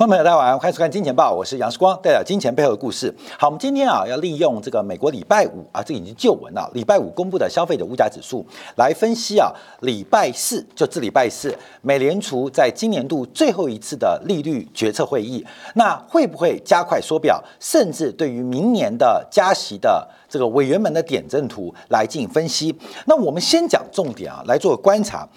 观众朋友，大家晚上欢迎收看《金钱报》，我是杨世光，带表金钱背后的故事。好，我们今天啊要利用这个美国礼拜五啊，这已经旧闻了，礼拜五公布的消费者物价指数来分析啊，礼拜四就这礼拜四，美联储在今年度最后一次的利率决策会议，那会不会加快缩表，甚至对于明年的加息的这个委员们的点阵图来进行分析？那我们先讲重点啊，来做观察。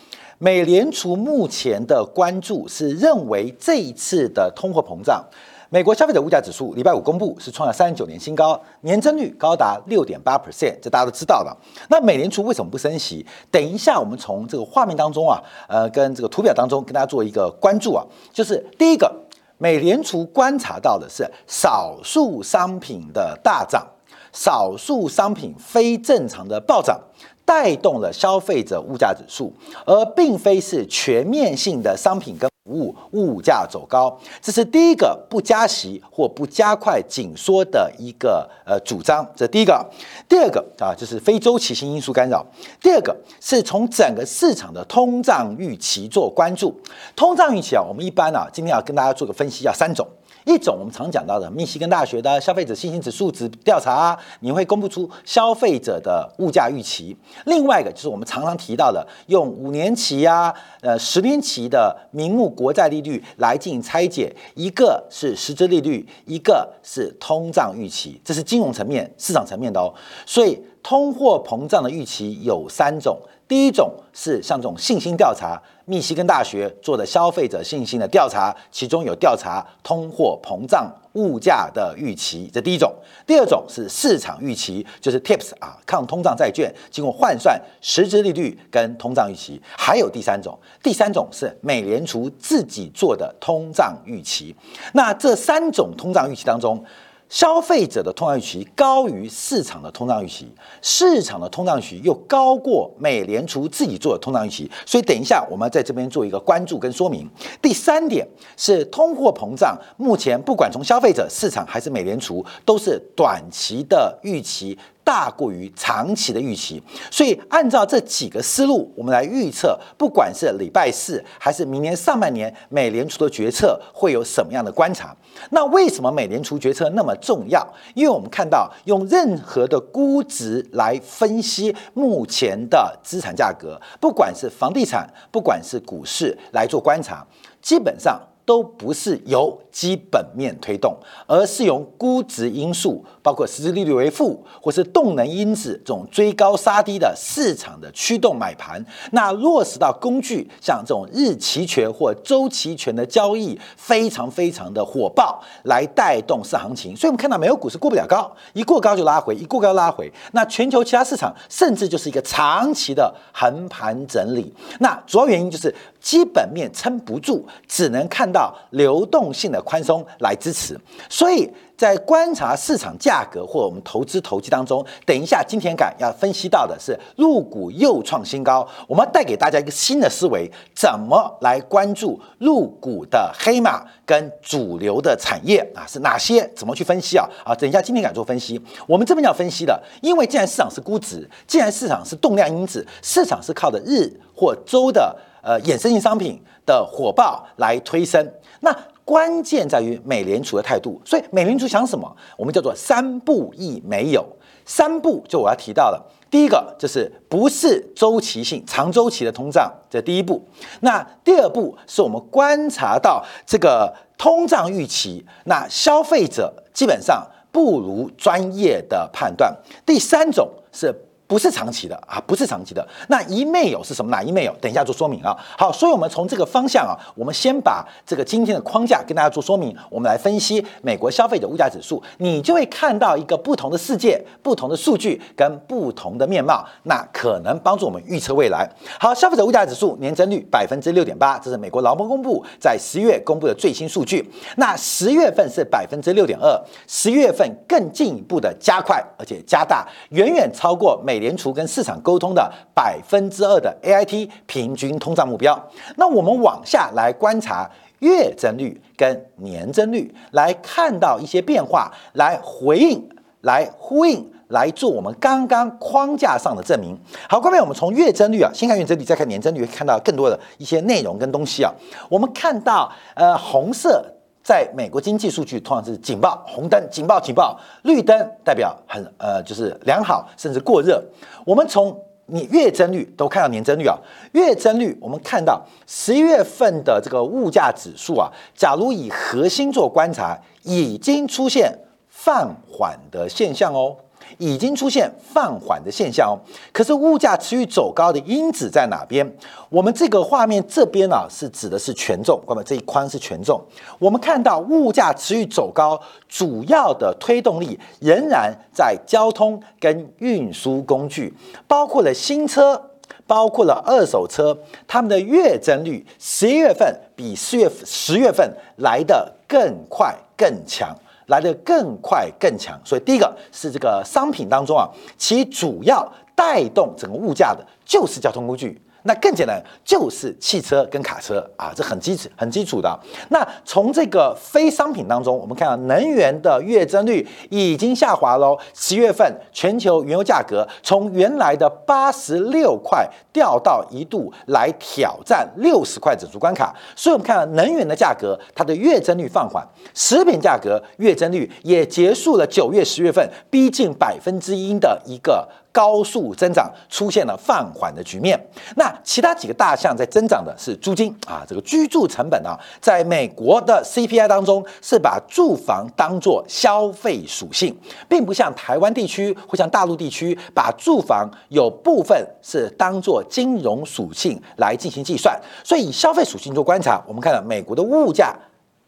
美联储目前的关注是认为这一次的通货膨胀，美国消费者物价指数礼拜五公布是创了三十九年新高，年增率高达六点八 percent，这大家都知道了。那美联储为什么不升息？等一下我们从这个画面当中啊，呃，跟这个图表当中跟大家做一个关注啊，就是第一个，美联储观察到的是少数商品的大涨，少数商品非正常的暴涨。带动了消费者物价指数，而并非是全面性的商品跟服务物价走高。这是第一个不加息或不加快紧缩的一个呃主张。这第一个，第二个啊，就是非周期性因素干扰。第二个是从整个市场的通胀预期做关注。通胀预期啊，我们一般啊，今天要跟大家做个分析，要三种。一种我们常讲到的密西根大学的消费者信心指数值调查，你会公布出消费者的物价预期。另外一个就是我们常常提到的，用五年期啊、呃十年期的名目国债利率来进行拆解，一个是实质利率，一个是通胀预期，这是金融层面、市场层面的哦。所以通货膨胀的预期有三种。第一种是像这种信心调查，密西根大学做的消费者信心的调查，其中有调查通货膨胀物价的预期，这第一种。第二种是市场预期，就是 TIPS 啊，抗通胀债券经过换算实质利率跟通胀预期。还有第三种，第三种是美联储自己做的通胀预期。那这三种通胀预期当中，消费者的通胀预期高于市场的通胀预期，市场的通胀预期又高过美联储自己做的通胀预期，所以等一下我们在这边做一个关注跟说明。第三点是通货膨胀，目前不管从消费者、市场还是美联储，都是短期的预期。大过于长期的预期，所以按照这几个思路，我们来预测，不管是礼拜四还是明年上半年，美联储的决策会有什么样的观察？那为什么美联储决策那么重要？因为我们看到，用任何的估值来分析目前的资产价格，不管是房地产，不管是股市来做观察，基本上。都不是由基本面推动，而是由估值因素，包括实质利率为负，或是动能因子这种追高杀低的市场的驱动买盘。那落实到工具，像这种日期权或周期权的交易，非常非常的火爆，来带动市行情。所以，我们看到美国股市过不了高，一过高就拉回，一过高拉回。那全球其他市场甚至就是一个长期的横盘整理。那主要原因就是基本面撑不住，只能看。到流动性的宽松来支持，所以在观察市场价格或我们投资投机当中，等一下金田感要分析到的是入股又创新高，我们要带给大家一个新的思维，怎么来关注入股的黑马跟主流的产业啊？是哪些？怎么去分析啊？啊，等一下金田感做分析，我们这边要分析的，因为既然市场是估值，既然市场是动量因子，市场是靠的日或周的。呃，衍生性商品的火爆来推升，那关键在于美联储的态度。所以美联储想什么？我们叫做三不一没有。三不就我要提到的，第一个就是不是周期性、长周期的通胀，这第一步。那第二步是我们观察到这个通胀预期，那消费者基本上不如专业的判断。第三种是。不是长期的啊，不是长期的。那一没有是什么？哪一没有？等一下做说明啊。好，所以我们从这个方向啊，我们先把这个今天的框架跟大家做说明。我们来分析美国消费者物价指数，你就会看到一个不同的世界、不同的数据跟不同的面貌，那可能帮助我们预测未来。好，消费者物价指数年增率百分之六点八，这是美国劳工公布在十月公布的最新数据。那十月份是百分之六点二，十月份更进一步的加快而且加大，远远超过美。联储跟市场沟通的百分之二的 A I T 平均通胀目标，那我们往下来观察月增率跟年增率，来看到一些变化，来回应、来呼应、来做我们刚刚框架上的证明。好，各位，我们从月增率啊，先看月增率，再看年增率，看到更多的一些内容跟东西啊。我们看到呃红色。在美国经济数据通常是警报，红灯警报警报，绿灯代表很呃就是良好，甚至过热。我们从你月增率都看到年增率啊，月增率我们看到十一月份的这个物价指数啊，假如以核心做观察，已经出现放缓的现象哦。已经出现放缓的现象哦，可是物价持续走高的因子在哪边？我们这个画面这边啊，是指的是权重，那么这一框是权重。我们看到物价持续走高，主要的推动力仍然在交通跟运输工具，包括了新车，包括了二手车，他们的月增率十一月份比四月十月份来的更快更强。来的更快更强，所以第一个是这个商品当中啊，其主要带动整个物价的就是交通工具。那更简单，就是汽车跟卡车啊，这很基础、很基础的。那从这个非商品当中，我们看到能源的月增率已经下滑喽。十月份全球原油价格从原来的八十六块掉到一度来挑战六十块整数关卡，所以我们看到能源的价格它的月增率放缓，食品价格月增率也结束了九月、十月份逼近百分之一的一个。高速增长出现了放缓的局面，那其他几个大项在增长的是租金啊，这个居住成本啊，在美国的 CPI 当中是把住房当做消费属性，并不像台湾地区或像大陆地区把住房有部分是当做金融属性来进行计算，所以以消费属性做观察，我们看到美国的物价。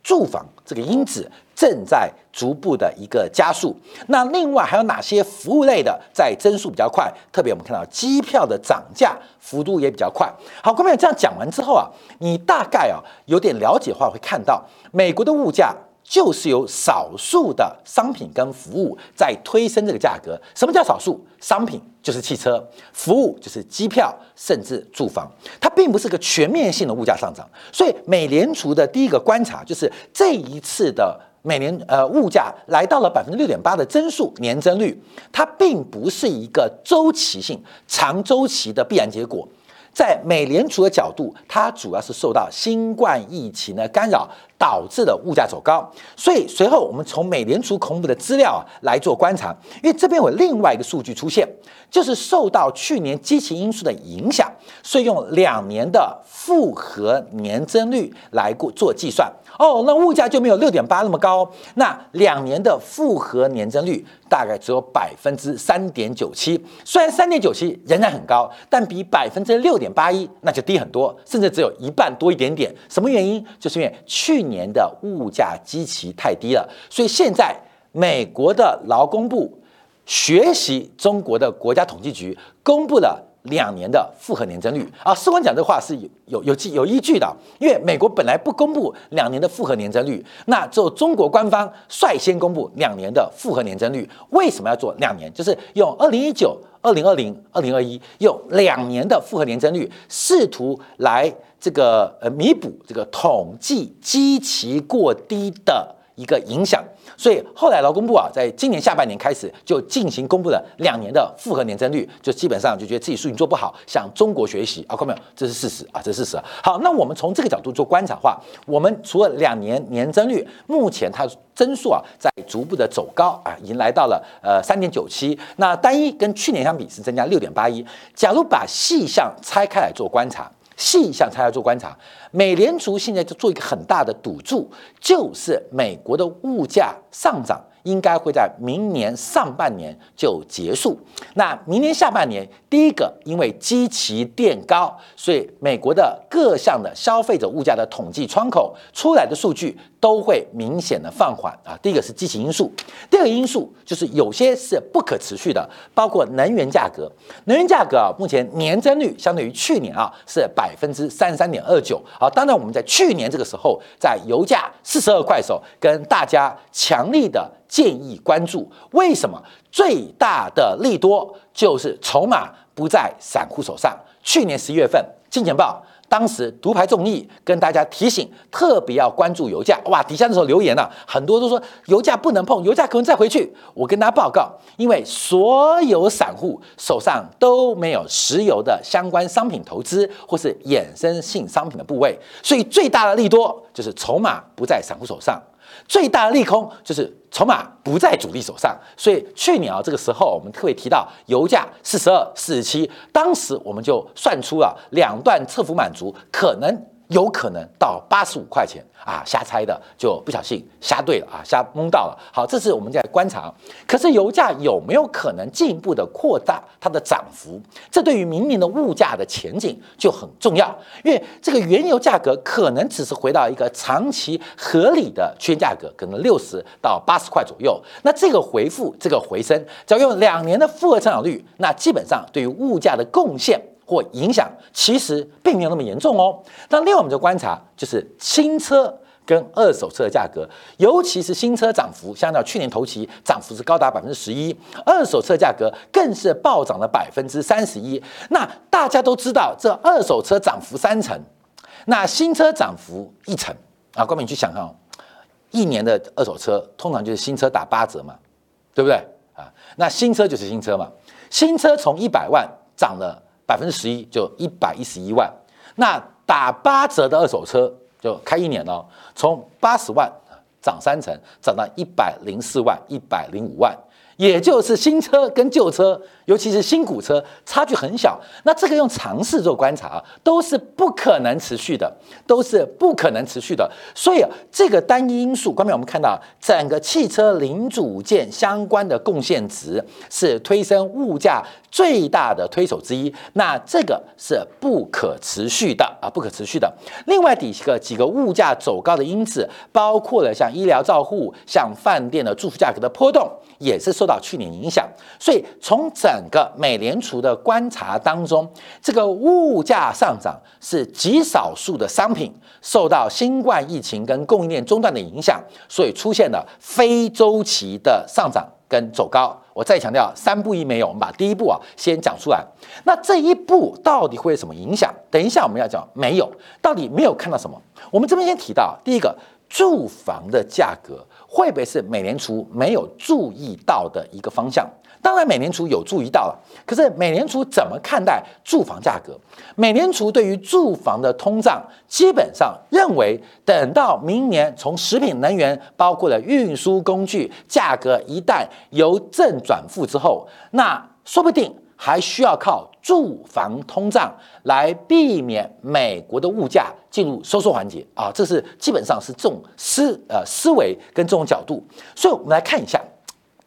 住房这个因子正在逐步的一个加速，那另外还有哪些服务类的在增速比较快？特别我们看到机票的涨价幅度也比较快。好，各位这样讲完之后啊，你大概啊有点了解的话，会看到美国的物价。就是有少数的商品跟服务在推升这个价格。什么叫少数商品？就是汽车，服务就是机票，甚至住房。它并不是个全面性的物价上涨。所以，美联储的第一个观察就是这一次的美联呃物价来到了百分之六点八的增速年增率，它并不是一个周期性、长周期的必然结果。在美联储的角度，它主要是受到新冠疫情的干扰导致的物价走高。所以随后我们从美联储公布的资料来做观察，因为这边有另外一个数据出现，就是受到去年基情因素的影响，所以用两年的复合年增率来过做计算。哦，那物价就没有六点八那么高。那两年的复合年增率大概只有百分之三点九七，虽然三点九七仍然很高，但比百分之六点八一那就低很多，甚至只有一半多一点点。什么原因？就是因为去年的物价基期太低了，所以现在美国的劳工部学习中国的国家统计局公布了。两年的复合年增率啊，士官讲这话是有有有基有依据的，因为美国本来不公布两年的复合年增率，那只有中国官方率先公布两年的复合年增率。为什么要做两年？就是用二零一九、二零二零、二零二一用两年的复合年增率，试图来这个呃弥补这个统计基期过低的一个影响。所以后来劳工部啊，在今年下半年开始就进行公布了两年的复合年增率，就基本上就觉得自己数据做不好，向中国学习啊，看到没有？这是事实啊，这是事实。好，那我们从这个角度做观察的话，我们除了两年年增率，目前它增速啊在逐步的走高啊，已经来到了呃三点九七，那单一跟去年相比是增加六点八一。假如把细项拆开来做观察。细项才要做观察，美联储现在就做一个很大的赌注，就是美国的物价上涨。应该会在明年上半年就结束。那明年下半年，第一个因为基期垫高，所以美国的各项的消费者物价的统计窗口出来的数据都会明显的放缓啊。第一个是基期因素，第二个因素就是有些是不可持续的，包括能源价格。能源价格啊，目前年增率相对于去年啊是百分之三十三点二九。好，当然我们在去年这个时候，在油价四十二块的时候，跟大家强力的。建议关注，为什么最大的利多就是筹码不在散户手上？去年十一月份，金钱报当时独排众议，跟大家提醒，特别要关注油价。哇，底下那时候留言呢，很多都说油价不能碰，油价可能再回去。我跟大家报告，因为所有散户手上都没有石油的相关商品投资或是衍生性商品的部位，所以最大的利多就是筹码不在散户手上。最大的利空就是筹码不在主力手上，所以去年啊这个时候我们特别提到油价四十二、四十七，当时我们就算出了两段侧幅满足可能。有可能到八十五块钱啊，瞎猜的就不小心瞎对了啊，瞎蒙到了。好，这是我们在观察。可是油价有没有可能进一步的扩大它的涨幅？这对于明年的物价的前景就很重要，因为这个原油价格可能只是回到一个长期合理的区间价格，可能六十到八十块左右。那这个回复，这个回升，只要用两年的复合增长率，那基本上对于物价的贡献。或影响其实并没有那么严重哦。那另外我们就观察，就是新车跟二手车的价格，尤其是新车涨幅，相较去年同期涨幅是高达百分之十一，二手车价格更是暴涨了百分之三十一。那大家都知道，这二手车涨幅三成，那新车涨幅一成啊。光明去想看，一年的二手车通常就是新车打八折嘛，对不对啊？那新车就是新车嘛，新车从一百万涨了。百分之十一就一百一十一万，那打八折的二手车就开一年哦，从八十万涨三成，涨到一百零四万、一百零五万，也就是新车跟旧车。尤其是新股车差距很小，那这个用尝试做观察，都是不可能持续的，都是不可能持续的。所以，这个单一因素，刚才我们看到整个汽车零组件相关的贡献值是推升物价最大的推手之一，那这个是不可持续的啊，不可持续的。另外几个几个物价走高的因子，包括了像医疗照护、像饭店的住宿价格的波动，也是受到去年影响。所以从整整个美联储的观察当中，这个物价上涨是极少数的商品受到新冠疫情跟供应链中断的影响，所以出现了非周期的上涨跟走高。我再强调，三步一没有，我们把第一步啊先讲出来。那这一步到底会有什么影响？等一下我们要讲没有，到底没有看到什么？我们这边先提到第一个，住房的价格会不会是美联储没有注意到的一个方向？当然，美联储有注意到了，可是美联储怎么看待住房价格？美联储对于住房的通胀，基本上认为，等到明年从食品、能源，包括了运输工具价格一旦由正转负之后，那说不定还需要靠住房通胀来避免美国的物价进入收缩环节啊！这是基本上是这种思呃思维跟这种角度，所以我们来看一下。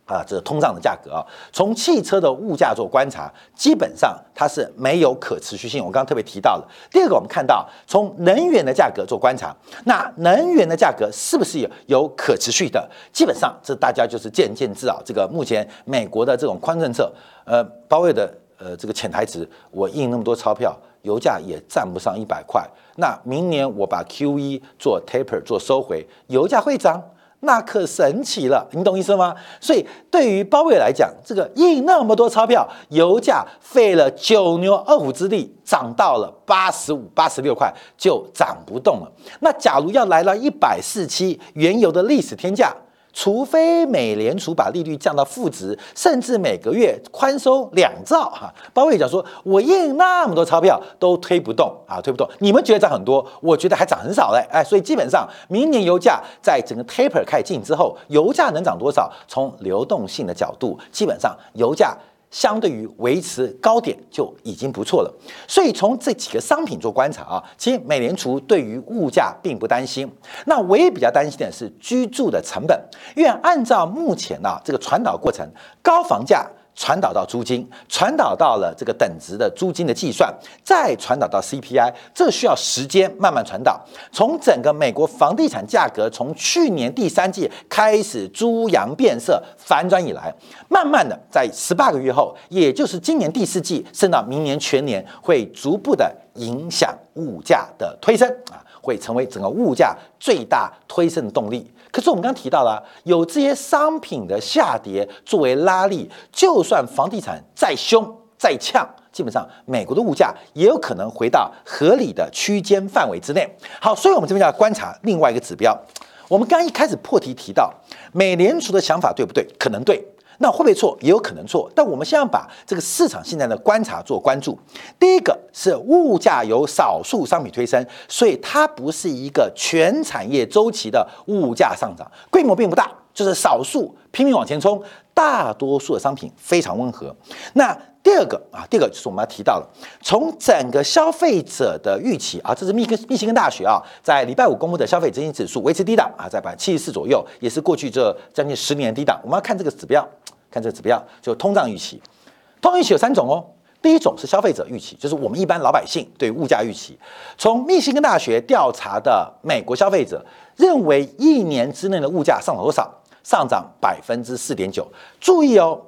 啊，这个通胀的价格啊，从汽车的物价做观察，基本上它是没有可持续性。我刚刚特别提到了。第二个，我们看到从能源的价格做观察，那能源的价格是不是有有可持续的？基本上这大家就是见仁见智啊。这个目前美国的这种宽政策，呃，包括的呃这个潜台词，我印那么多钞票，油价也占不上一百块。那明年我把 Q E 做 taper 做收回，油价会涨？那可神奇了，你懂意思吗？所以对于鲍威尔来讲，这个印那么多钞票，油价费了九牛二虎之力，涨到了八十五、八十六块就涨不动了。那假如要来了一百四七，原油的历史天价。除非美联储把利率降到负值，甚至每个月宽松两兆哈，包括讲说，我印那么多钞票都推不动啊，推不动。你们觉得涨很多，我觉得还涨很少嘞，哎，所以基本上明年油价在整个 taper 开进之后，油价能涨多少？从流动性的角度，基本上油价。相对于维持高点就已经不错了，所以从这几个商品做观察啊，其实美联储对于物价并不担心。那唯一比较担心的是居住的成本，因为按照目前呢这个传导过程，高房价。传导到租金，传导到了这个等值的租金的计算，再传导到 CPI，这需要时间慢慢传导。从整个美国房地产价格从去年第三季开始猪羊变色反转以来，慢慢的在十八个月后，也就是今年第四季，甚至到明年全年，会逐步的影响物价的推升啊，会成为整个物价最大推升的动力。可是我们刚刚提到了，有这些商品的下跌作为拉力，就算房地产再凶再呛，基本上美国的物价也有可能回到合理的区间范围之内。好，所以我们这边要观察另外一个指标。我们刚一开始破题提到，美联储的想法对不对？可能对。那会不会错？也有可能错。但我们先要把这个市场现在的观察做关注。第一个是物价由少数商品推升，所以它不是一个全产业周期的物价上涨，规模并不大，就是少数拼命往前冲，大多数的商品非常温和。那第二个啊，第二个就是我们要提到了，从整个消费者的预期啊，这是密根密歇根大学啊，在礼拜五公布的消费者信心指数维持低档啊，在百分之七十四左右，也是过去这将近十年低档。我们要看这个指标，看这个指标，就通胀预期。通胀预期有三种哦，第一种是消费者预期，就是我们一般老百姓对物价预期。从密歇根大学调查的美国消费者认为，一年之内的物价上涨多少？上涨百分之四点九。注意哦。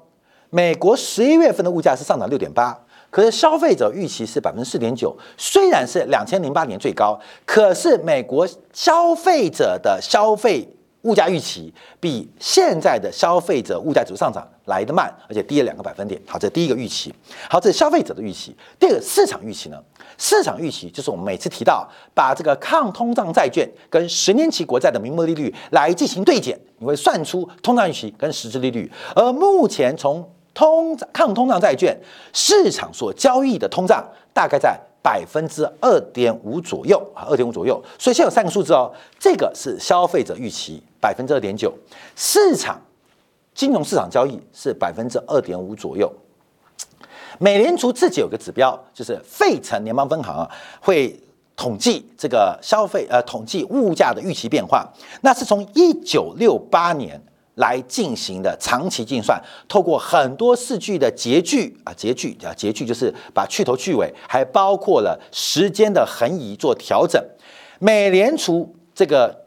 美国十一月份的物价是上涨六点八，可是消费者预期是百分之四点九。虽然是两千零八年最高，可是美国消费者的消费物价预期比现在的消费者物价指数上涨来得慢，而且低了两个百分点。好，这第一个预期。好，这是消费者的预期。第二个市场预期呢？市场预期就是我们每次提到把这个抗通胀债券跟十年期国债的名目利率来进行对减，你会算出通胀预期跟实质利率。而目前从通抗通胀债券市场所交易的通胀大概在百分之二点五左右啊，二点五左右。所以现在有三个数字哦，这个是消费者预期百分之二点九，市场金融市场交易是百分之二点五左右。美联储自己有个指标，就是费城联邦分行啊，会统计这个消费呃统计物价的预期变化，那是从一九六八年。来进行的长期计算，透过很多数据的截距啊，截距啊，截距就是把去头去尾，还包括了时间的横移做调整。美联储这个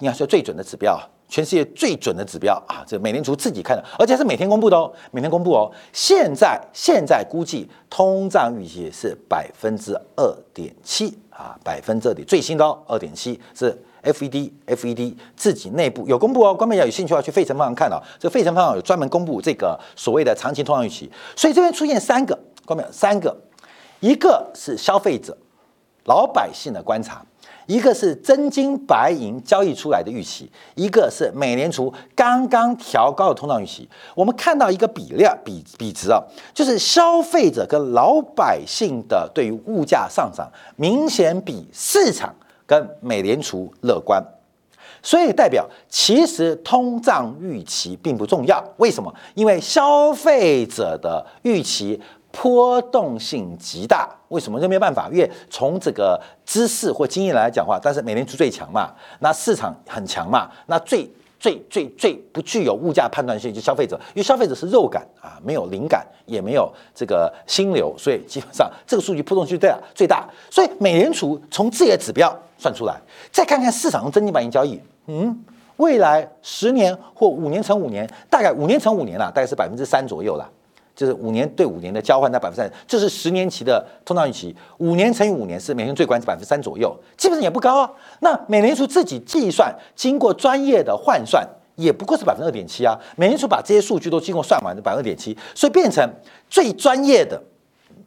应该说最准的指标，全世界最准的指标啊，这美联储自己看的，而且是每天公布的哦，每天公布哦。现在现在估计通胀预期是百分之二点七啊，百分之二点最新的，二点七是。FED，FED 自己内部有公布哦，观众要有兴趣要去费城方向看哦。这费城方向有专门公布这个所谓的长期通胀预期，所以这边出现三个，观众三个，一个是消费者、老百姓的观察，一个是真金白银交易出来的预期，一个是美联储刚刚调高的通胀预期。我们看到一个比量比比值啊，就是消费者跟老百姓的对于物价上涨明显比市场。跟美联储乐观，所以代表其实通胀预期并不重要。为什么？因为消费者的预期波动性极大。为什么？这没办法，因为从这个知识或经验来讲话，但是美联储最强嘛，那市场很强嘛，那最。最最最不具有物价判断性，就消费者，因为消费者是肉感啊，没有灵感，也没有这个心流，所以基本上这个数据波动性最大最大。所以美联储从这些指标算出来，再看看市场中真金白银交易，嗯，未来十年或五年乘五年，大概五年乘五年了，大概是百分之三左右了。就是五年对五年的交换在百分之三，这是十年期的通胀预期，五年乘以五年是每年最关是百分之三左右，基本上也不高啊。那美联储自己计算，经过专业的换算，也不过是百分之二点七啊。美联储把这些数据都经过算完的百分之二点七，所以变成最专业的，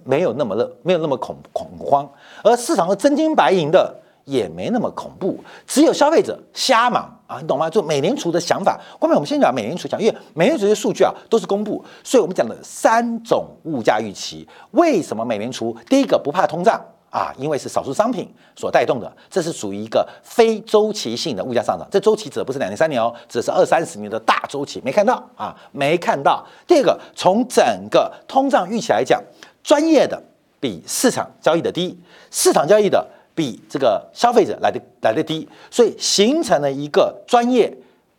没有那么热，没有那么恐恐慌，而市场的真金白银的。也没那么恐怖，只有消费者瞎忙啊，你懂吗？就美联储的想法。后面我们先讲美联储讲，因为美联储这些数据啊都是公布，所以我们讲的三种物价预期。为什么美联储第一个不怕通胀啊？因为是少数商品所带动的，这是属于一个非周期性的物价上涨。这周期指的不是两年三年哦，只是二三十年的大周期，没看到啊，没看到。第二个，从整个通胀预期来讲，专业的比市场交易的低，市场交易的。比这个消费者来的来的低，所以形成了一个专业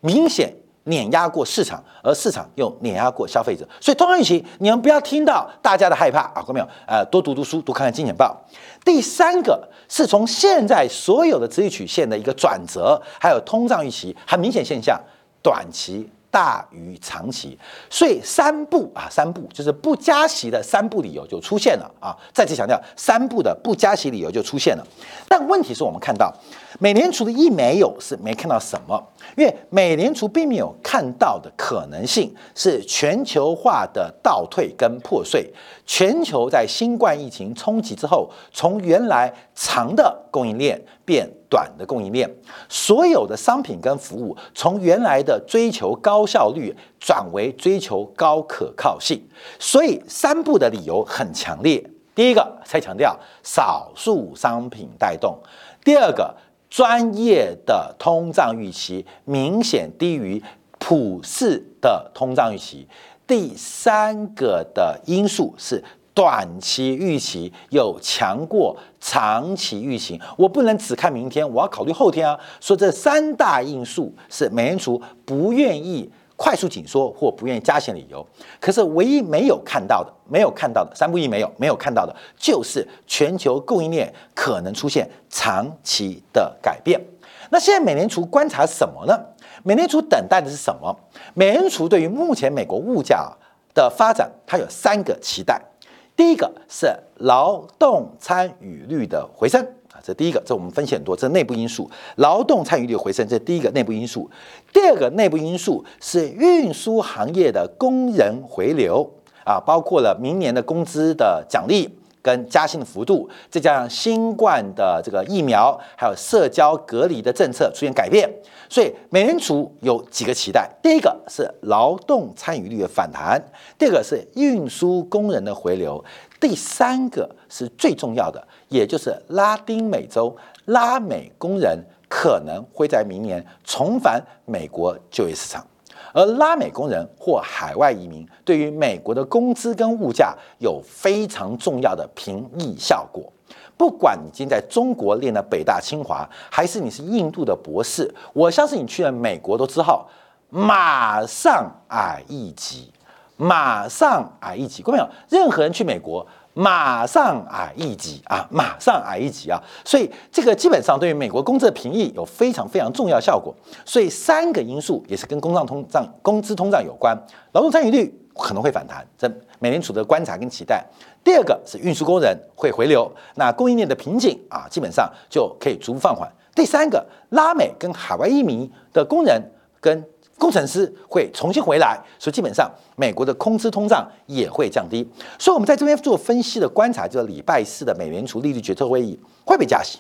明显碾压过市场，而市场又碾压过消费者。所以通常预期，你们不要听到大家的害怕啊，看到没有？呃，多读读书，多看看金钱报。第三个是从现在所有的直率曲线的一个转折，还有通胀预期很明显现象，短期。大于长期，所以三步啊，三步就是不加息的三步理由就出现了啊！再次强调，三步的不加息理由就出现了。但问题是我们看到，美联储的一没有是没看到什么，因为美联储并没有看到的可能性是全球化的倒退跟破碎。全球在新冠疫情冲击之后，从原来长的供应链变短的供应链，所有的商品跟服务从原来的追求高效率转为追求高可靠性。所以三步的理由很强烈。第一个，再强调少数商品带动；第二个，专业的通胀预期明显低于普世的通胀预期。第三个的因素是短期预期有强过长期预期，我不能只看明天，我要考虑后天啊。说这三大因素是美联储不愿意快速紧缩或不愿意加息的理由。可是唯一没有看到的，没有看到的三不一没有没有看到的，就是全球供应链可能出现长期的改变。那现在美联储观察什么呢？美联储等待的是什么？美联储对于目前美国物价的发展，它有三个期待。第一个是劳动参与率的回升啊，这第一个，这我们分析很多，这内部因素。劳动参与率回升，这第一个内部因素。第二个内部因素是运输行业的工人回流啊，包括了明年的工资的奖励。跟加薪的幅度，再加上新冠的这个疫苗，还有社交隔离的政策出现改变，所以美联储有几个期待：第一个是劳动参与率的反弹，第二个是运输工人的回流，第三个是最重要的，也就是拉丁美洲拉美工人可能会在明年重返美国就业市场。而拉美工人或海外移民对于美国的工资跟物价有非常重要的平抑效果。不管你今天在中国念的北大清华，还是你是印度的博士，我相信你去了美国都知道，马上矮一级，马上矮一级。各位朋友，任何人去美国。马上矮一级啊！马上矮一级啊！所以这个基本上对于美国工资的平抑有非常非常重要效果。所以三个因素也是跟工胀通胀、工资通胀有关。劳动参与率可能会反弹，这美联储的观察跟期待。第二个是运输工人会回流，那供应链的瓶颈啊，基本上就可以逐步放缓。第三个，拉美跟海外移民的工人跟工程师会重新回来，所以基本上美国的空资通胀也会降低。所以，我们在这边做分析的观察，就是礼拜四的美联储利率决策会议会被加息？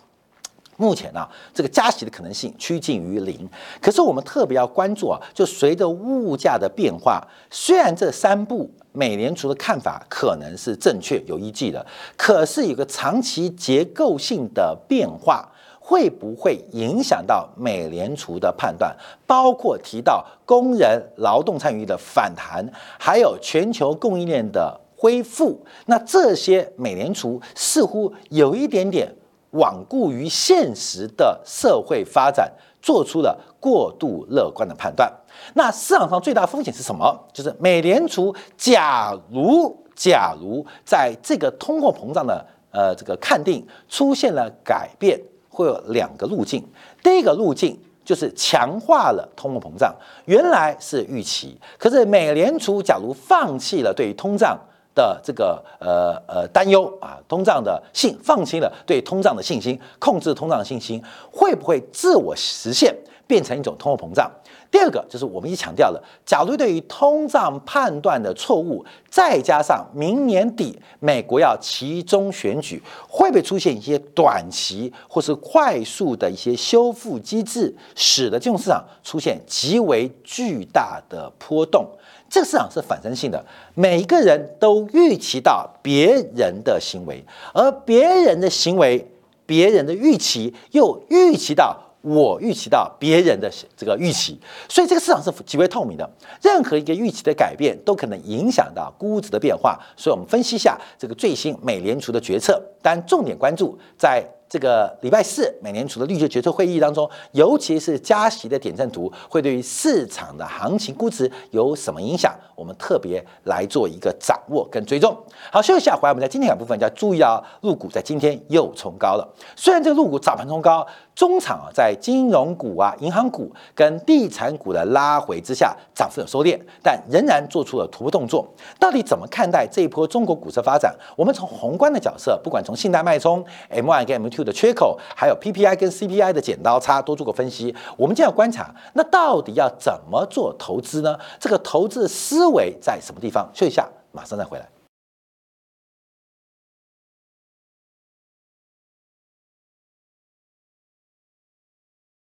目前呢，这个加息的可能性趋近于零。可是，我们特别要关注啊，就随着物价的变化，虽然这三步美联储的看法可能是正确有依据的，可是有个长期结构性的变化。会不会影响到美联储的判断？包括提到工人劳动参与的反弹，还有全球供应链的恢复。那这些美联储似乎有一点点罔顾于现实的社会发展，做出了过度乐观的判断。那市场上最大风险是什么？就是美联储假如假如在这个通货膨胀的呃这个看定出现了改变。会有两个路径，第一个路径就是强化了通货膨胀，原来是预期，可是美联储假如放弃了对于通胀的这个呃呃担忧啊，通胀的信放弃了对通胀的信心，控制通胀的信心，会不会自我实现，变成一种通货膨胀？第二个就是我们一强调了，假如对于通胀判断的错误，再加上明年底美国要其中选举，会不会出现一些短期或是快速的一些修复机制，使得金融市场出现极为巨大的波动？这个市场是反身性的，每一个人都预期到别人的行为，而别人的行为、别人的预期又预期到。我预期到别人的这个预期，所以这个市场是极为透明的。任何一个预期的改变都可能影响到估值的变化。所以我们分析一下这个最新美联储的决策，但重点关注在。这个礼拜四美联储的利率决策会议当中，尤其是加息的点阵图，会对于市场的行情估值有什么影响？我们特别来做一个掌握跟追踪。好，休息一下，回来我们在今天的部分要注意啊，入股在今天又冲高了。虽然这个入股早盘冲高，中场啊在金融股啊、银行股跟地产股的拉回之下，涨幅有收敛，但仍然做出了突破动作。到底怎么看待这一波中国股市发展？我们从宏观的角色，不管从信贷脉冲、M1 跟 M2。的缺口，还有 PPI 跟 CPI 的剪刀差，多做个分析。我们就要观察，那到底要怎么做投资呢？这个投资思维在什么地方？休息一下，马上再回来。